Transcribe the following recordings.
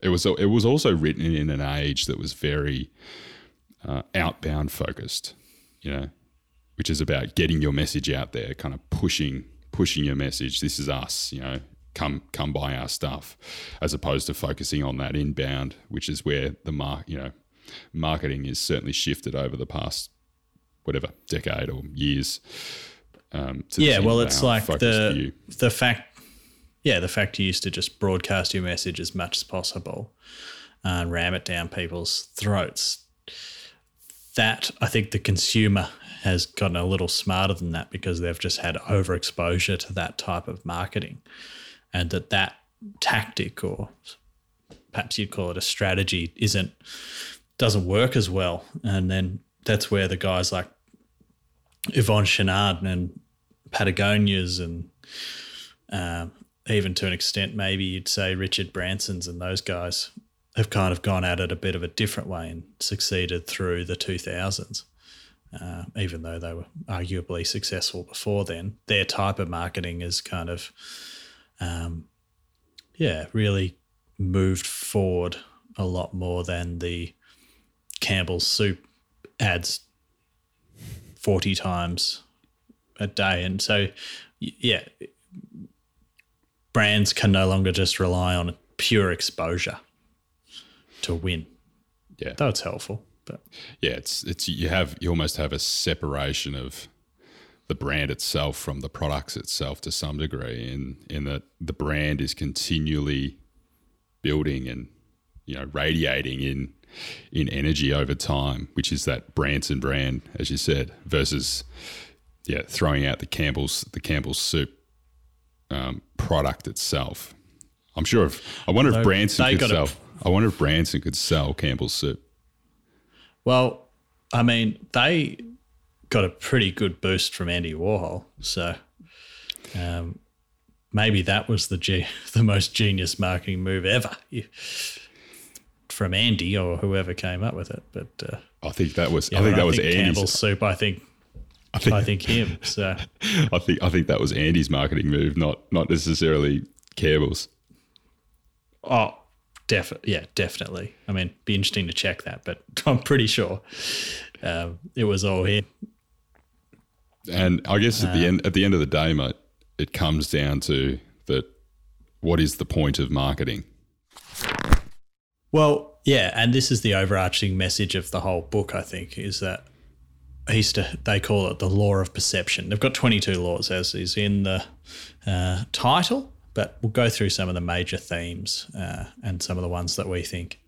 It was it was also written in an age that was very uh, outbound focused, you know, which is about getting your message out there, kind of pushing pushing your message. This is us, you know, come come buy our stuff, as opposed to focusing on that inbound, which is where the mark, you know, marketing is certainly shifted over the past whatever decade or years. Um, yeah, well, it's like the view. the fact, yeah, the fact you used to just broadcast your message as much as possible and ram it down people's throats. That I think the consumer has gotten a little smarter than that because they've just had overexposure to that type of marketing, and that that tactic or perhaps you'd call it a strategy isn't doesn't work as well, and then that's where the guys like Yvon Chouinard and Patagonias and uh, even to an extent, maybe you'd say Richard Branson's and those guys have kind of gone at it a bit of a different way and succeeded through the 2000s. Uh, even though they were arguably successful before then, their type of marketing is kind of, um, yeah, really moved forward a lot more than the Campbell's soup ads 40 times a day. And so, yeah, brands can no longer just rely on pure exposure to win. Yeah. That's helpful. But yeah, it's, it's, you have, you almost have a separation of, the brand itself from the products itself to some degree in in that the brand is continually building and you know radiating in in energy over time, which is that Branson brand, as you said, versus yeah, throwing out the Campbell's the Campbell's soup um, product itself. I'm sure if I wonder if Branson could sell. I wonder if Branson could sell Campbell's soup. Well, I mean, they got a pretty good boost from Andy Warhol, so um, maybe that was the G- the most genius marketing move ever from Andy or whoever came up with it. But uh, I think that was yeah, I think that I was think Andy's Campbell's soup. I think I think, I think him. So I think I think that was Andy's marketing move, not not necessarily Campbell's. Oh, definitely. Yeah, definitely. I mean, be interesting to check that, but I'm pretty sure um, it was all him. And I guess at the uh, end at the end of the day, mate, it comes down to that. What is the point of marketing? Well, yeah, and this is the overarching message of the whole book. I think is that he's to, they call it the law of perception. They've got twenty two laws, as is in the uh, title, but we'll go through some of the major themes uh, and some of the ones that we think,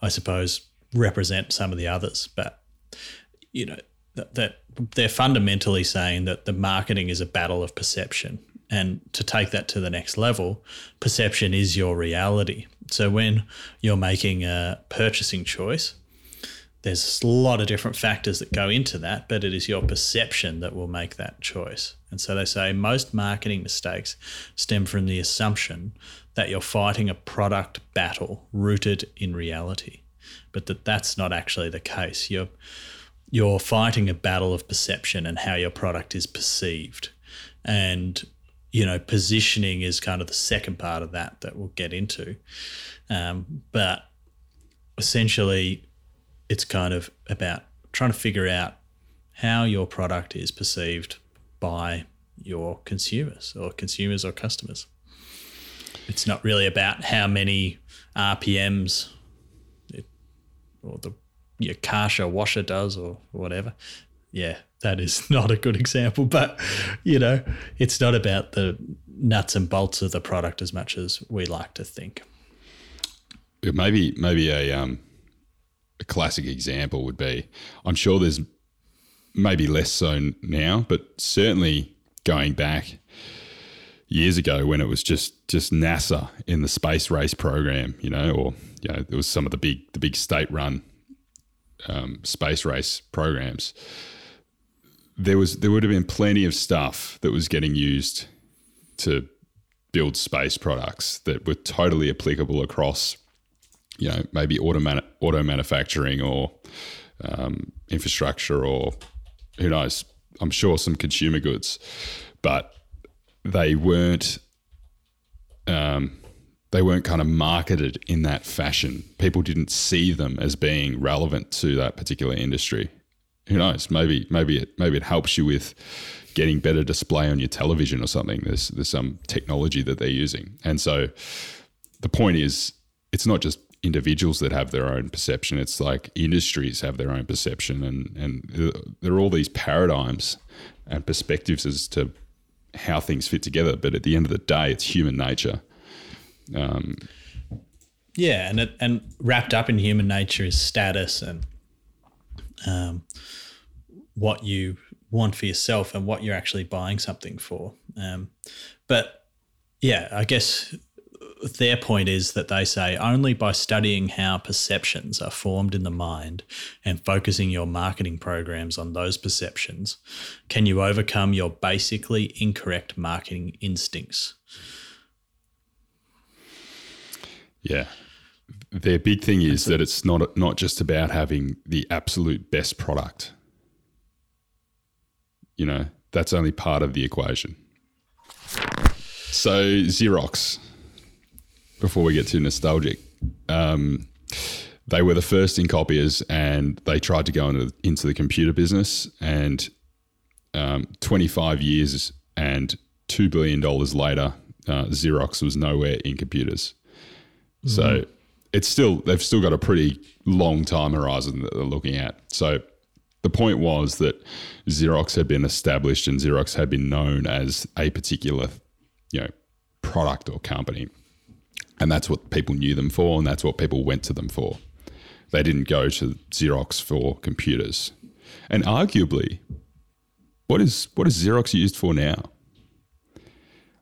I suppose, represent some of the others. But you know that, that they're fundamentally saying that the marketing is a battle of perception. And to take that to the next level, perception is your reality. So when you're making a purchasing choice, there's a lot of different factors that go into that, but it is your perception that will make that choice. And so they say most marketing mistakes stem from the assumption that you're fighting a product battle rooted in reality, but that that's not actually the case. You're you're fighting a battle of perception and how your product is perceived. And you know, positioning is kind of the second part of that that we'll get into. Um, but essentially, it's kind of about trying to figure out how your product is perceived by your consumers or consumers or customers. It's not really about how many RPMs it, or the your Karcher washer does or whatever. Yeah, that is not a good example, but you know, it's not about the nuts and bolts of the product as much as we like to think. Maybe, maybe a um, a classic example would be. I'm sure there's maybe less so now, but certainly going back years ago when it was just just NASA in the space race program, you know, or you know, there was some of the big the big state run um, space race programs there was there would have been plenty of stuff that was getting used to build space products that were totally applicable across, you know, maybe auto man- auto manufacturing or um, infrastructure or who knows. I'm sure some consumer goods, but they weren't. Um, they weren't kind of marketed in that fashion. People didn't see them as being relevant to that particular industry. Who knows? Maybe maybe it maybe it helps you with getting better display on your television or something. There's there's some technology that they're using, and so the point is, it's not just individuals that have their own perception. It's like industries have their own perception, and and there are all these paradigms and perspectives as to how things fit together. But at the end of the day, it's human nature. Um, yeah, and it, and wrapped up in human nature is status and um, what you want for yourself and what you're actually buying something for. Um, but yeah, I guess their point is that they say only by studying how perceptions are formed in the mind and focusing your marketing programs on those perceptions can you overcome your basically incorrect marketing instincts. Yeah. Their big thing is that it's not not just about having the absolute best product. You know, that's only part of the equation. So Xerox, before we get too nostalgic, um, they were the first in copiers, and they tried to go into, into the computer business. And um, 25 years and two billion dollars later, uh, Xerox was nowhere in computers. So mm-hmm. it's still they've still got a pretty long time horizon that they're looking at. So the point was that Xerox had been established and Xerox had been known as a particular, you know, product or company. And that's what people knew them for and that's what people went to them for. They didn't go to Xerox for computers. And arguably, what is what is Xerox used for now?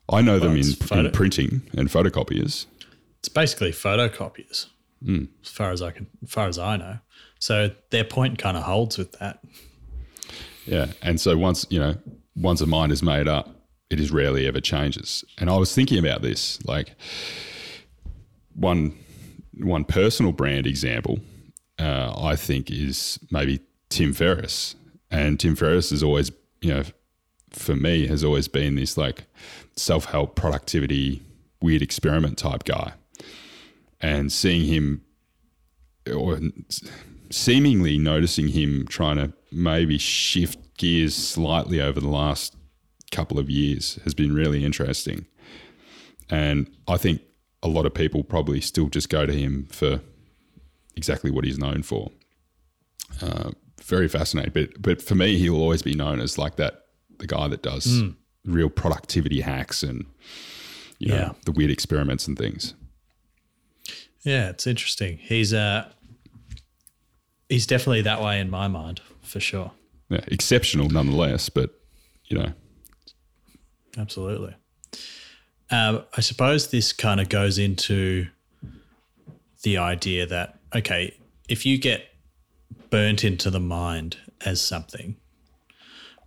I know well, them in, in printing and photocopiers. It's basically photocopiers, mm. as far as I can, as far as I know. So their point kind of holds with that. Yeah, and so once you know, once a mind is made up, it is rarely ever changes. And I was thinking about this, like one one personal brand example. Uh, I think is maybe Tim Ferriss, and Tim Ferriss has always, you know, for me, has always been this like self help, productivity, weird experiment type guy and seeing him or seemingly noticing him trying to maybe shift gears slightly over the last couple of years has been really interesting. And I think a lot of people probably still just go to him for exactly what he's known for. Uh, very fascinating. But but for me, he'll always be known as like that the guy that does mm. real productivity hacks and you know, yeah. the weird experiments and things. Yeah, it's interesting. He's uh he's definitely that way in my mind, for sure. Yeah, exceptional nonetheless, but you know. Absolutely. Um, I suppose this kind of goes into the idea that okay, if you get burnt into the mind as something,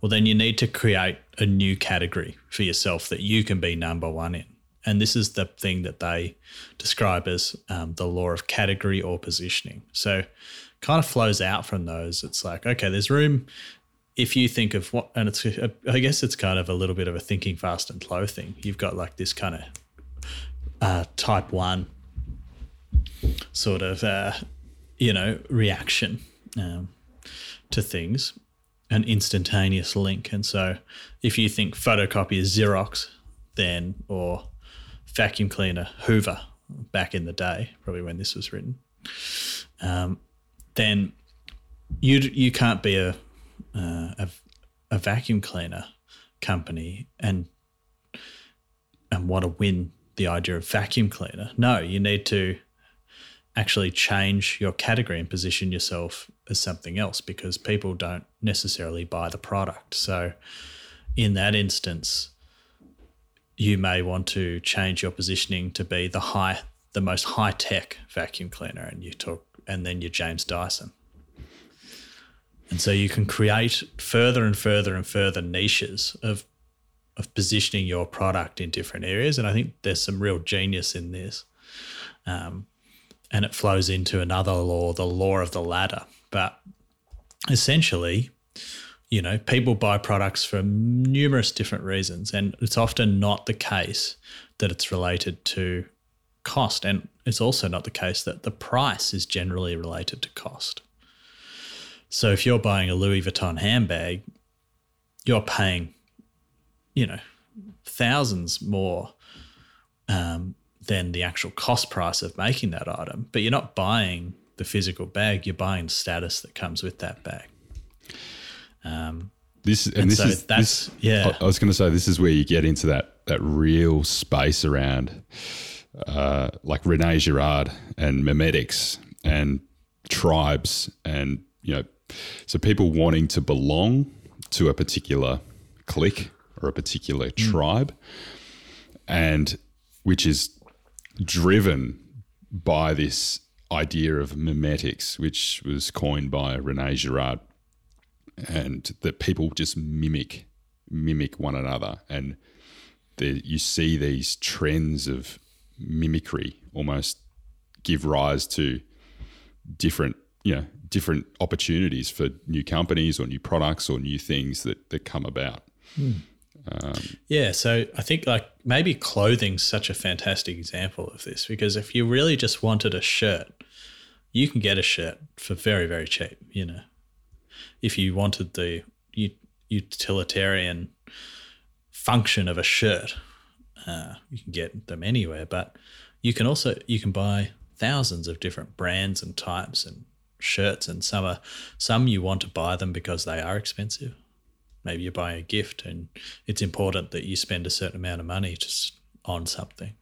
well, then you need to create a new category for yourself that you can be number one in. And this is the thing that they describe as um, the law of category or positioning. So, kind of flows out from those. It's like, okay, there's room if you think of what, and it's, I guess it's kind of a little bit of a thinking fast and slow thing. You've got like this kind of uh, type one sort of, uh, you know, reaction um, to things, an instantaneous link. And so if you think photocopy is Xerox, then, or vacuum cleaner Hoover back in the day, probably when this was written, um, then you you can't be a, uh, a a vacuum cleaner company and and want to win the idea of vacuum cleaner. No, you need to actually change your category and position yourself as something else because people don't necessarily buy the product. So in that instance, you may want to change your positioning to be the high, the most high tech vacuum cleaner, and you talk, and then you're James Dyson. And so you can create further and further and further niches of of positioning your product in different areas. And I think there's some real genius in this. Um, and it flows into another law, the law of the ladder. But essentially, you know, people buy products for numerous different reasons, and it's often not the case that it's related to cost. And it's also not the case that the price is generally related to cost. So if you're buying a Louis Vuitton handbag, you're paying, you know, thousands more um, than the actual cost price of making that item. But you're not buying the physical bag; you're buying the status that comes with that bag. Um, This and, And this so is that's- this- yeah. I, I was going to say this is where you get into that that real space around, uh, like Rene Girard and memetics and tribes and you know, so people wanting to belong to a particular clique or a particular mm. tribe, and which is driven by this idea of mimetics, which was coined by Rene Girard and that people just mimic mimic one another. And the, you see these trends of mimicry almost give rise to different you know different opportunities for new companies or new products or new things that that come about Yeah, so I think like maybe clothing's such a fantastic example of this because if you really just wanted a shirt, you can get a shirt for very very cheap, you know. If you wanted the utilitarian function of a shirt, uh, you can get them anywhere, but you can also you can buy thousands of different brands and types and shirts and some are some you want to buy them because they are expensive maybe you're buying a gift and it's important that you spend a certain amount of money just on something.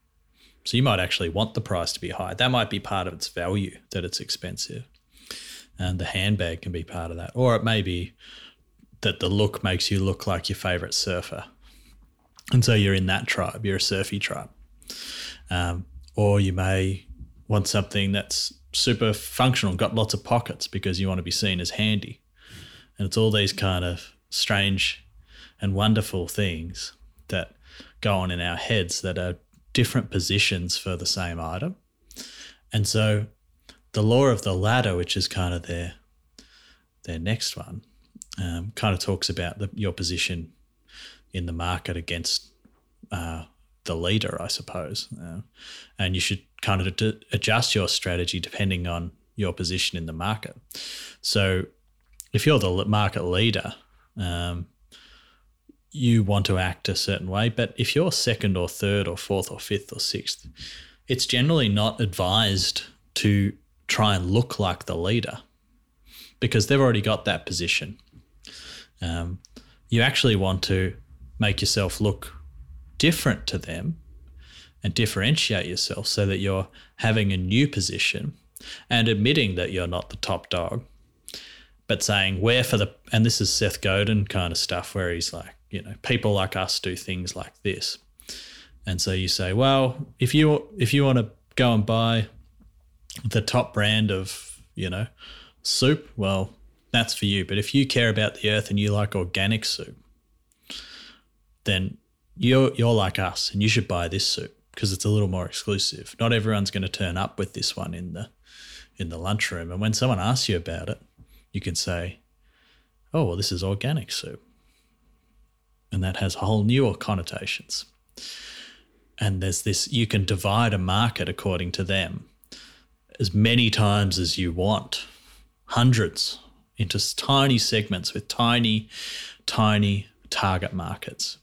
So you might actually want the price to be high. That might be part of its value that it's expensive. And the handbag can be part of that. Or it may be that the look makes you look like your favorite surfer. And so you're in that tribe, you're a surfy tribe. Um, or you may want something that's super functional, got lots of pockets because you want to be seen as handy. And it's all these kind of strange and wonderful things that go on in our heads that are different positions for the same item. And so the law of the ladder, which is kind of their their next one, um, kind of talks about the, your position in the market against uh, the leader, I suppose. Uh, and you should kind of d- adjust your strategy depending on your position in the market. So if you're the market leader, um, you want to act a certain way. But if you're second or third or fourth or fifth or sixth, it's generally not advised to try and look like the leader because they've already got that position. Um, you actually want to make yourself look different to them and differentiate yourself so that you're having a new position and admitting that you're not the top dog but saying where for the and this is Seth Godin kind of stuff where he's like, you know, people like us do things like this. And so you say, well, if you if you want to go and buy the top brand of, you know, soup, well, that's for you. But if you care about the earth and you like organic soup, then you're you're like us and you should buy this soup because it's a little more exclusive. Not everyone's going to turn up with this one in the in the lunchroom. And when someone asks you about it, you can say, oh, well, this is organic soup. And that has whole new connotations. And there's this, you can divide a market according to them as many times as you want, hundreds into tiny segments with tiny, tiny target markets.